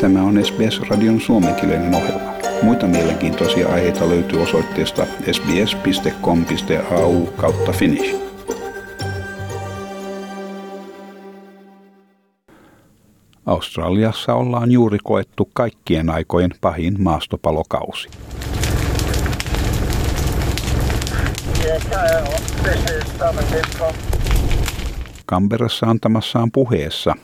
Tämä on SBS-radion suomenkielinen ohjelma. Muita mielenkiintoisia aiheita löytyy osoitteesta sbs.com.au kautta finnish. Australiassa ollaan juuri koettu kaikkien aikojen pahin maastopalokausi. Kamberassa antamassaan puheessa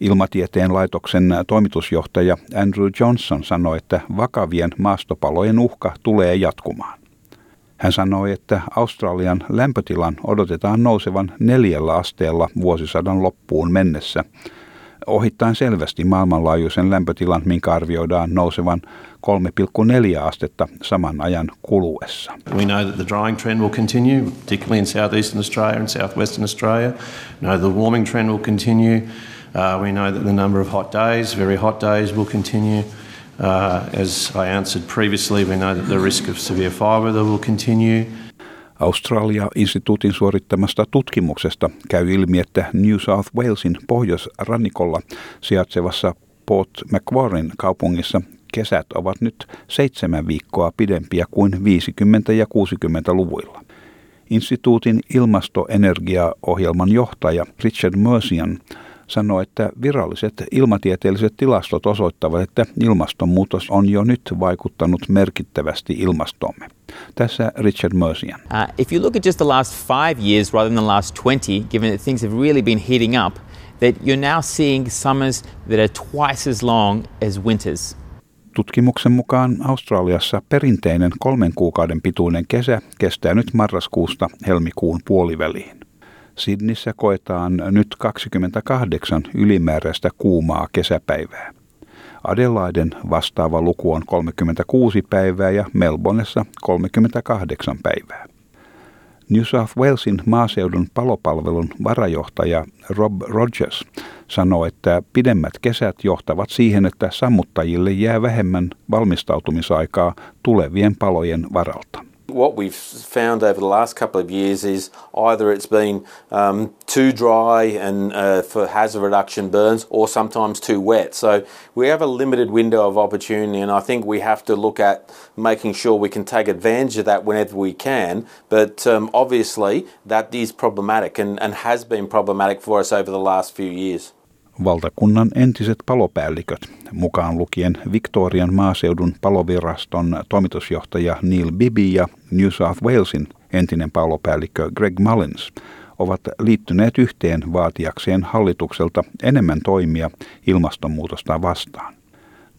Ilmatieteen laitoksen toimitusjohtaja Andrew Johnson sanoi, että vakavien maastopalojen uhka tulee jatkumaan. Hän sanoi, että Australian lämpötilan odotetaan nousevan neljällä asteella vuosisadan loppuun mennessä, ohittaen selvästi maailmanlaajuisen lämpötilan, minkä arvioidaan nousevan 3,4 astetta saman ajan kuluessa. We know that the drying trend will continue, particularly in southeastern Australia and southwestern Australia. We know the warming trend will continue. Uh, we know that the number of hot days, very hot days, will continue. Uh, as I answered previously, we know that the risk of severe fire weather will continue. Australia-instituutin suorittamasta tutkimuksesta käy ilmi, että New South Walesin pohjoisrannikolla sijaitsevassa Port Macquarien kaupungissa kesät ovat nyt seitsemän viikkoa pidempiä kuin 50- ja 60-luvuilla. Instituutin ilmastoenergiaohjelman johtaja Richard Mercian sanoi, että viralliset ilmatieteelliset tilastot osoittavat, että ilmastonmuutos on jo nyt vaikuttanut merkittävästi ilmastomme. Tässä Richard Mercian. Uh, if you look at just the last five years rather than the last 20, given that things have really been heating up, that you're now seeing summers that are twice as long as winters. Tutkimuksen mukaan Australiassa perinteinen kolmen kuukauden pituinen kesä kestää nyt marraskuusta helmikuun puoliväliin. Sydnissä koetaan nyt 28 ylimääräistä kuumaa kesäpäivää. Adelaiden vastaava luku on 36 päivää ja Melbourneessa 38 päivää. New South Walesin maaseudun palopalvelun varajohtaja Rob Rogers sanoo, että pidemmät kesät johtavat siihen, että sammuttajille jää vähemmän valmistautumisaikaa tulevien palojen varalta. What we've found over the last couple of years is either it's been um, too dry and uh, for hazard reduction burns or sometimes too wet. So we have a limited window of opportunity, and I think we have to look at making sure we can take advantage of that whenever we can. But um, obviously, that is problematic and, and has been problematic for us over the last few years. Valtakunnan entiset palopäälliköt, mukaan lukien Victorian maaseudun paloviraston toimitusjohtaja Neil Bibi ja New South Walesin entinen palopäällikkö Greg Mullins, ovat liittyneet yhteen vaatiakseen hallitukselta enemmän toimia ilmastonmuutosta vastaan.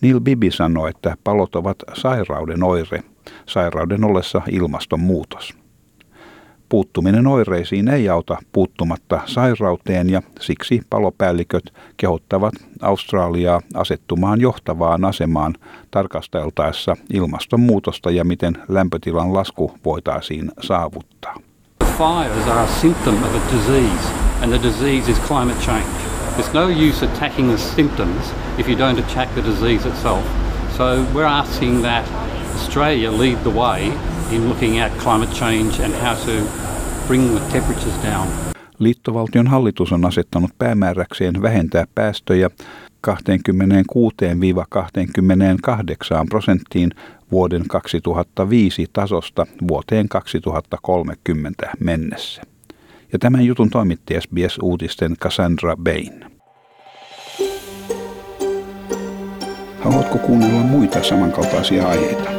Neil Bibi sanoi, että palot ovat sairauden oire, sairauden ollessa ilmastonmuutos. Puuttuminen oireisiin ei auta puuttumatta sairauteen ja siksi palopäälliköt kehottavat Australiaa asettumaan johtavaan asemaan tarkasteltaessa ilmastonmuutosta ja miten lämpötilan lasku voitaisiin saavuttaa. Fires are a symptom of a disease and the disease is climate change. There's no use attacking the symptoms if you don't attack the disease itself. So we're asking that Australia lead the way in looking at climate change and how to bring the temperatures down. Liittovaltion hallitus on asettanut päämääräkseen vähentää päästöjä 26-28 prosenttiin vuoden 2005 tasosta vuoteen 2030 mennessä. Ja tämän jutun toimitti SBS-uutisten Cassandra Bain. Haluatko kuunnella muita samankaltaisia aiheita?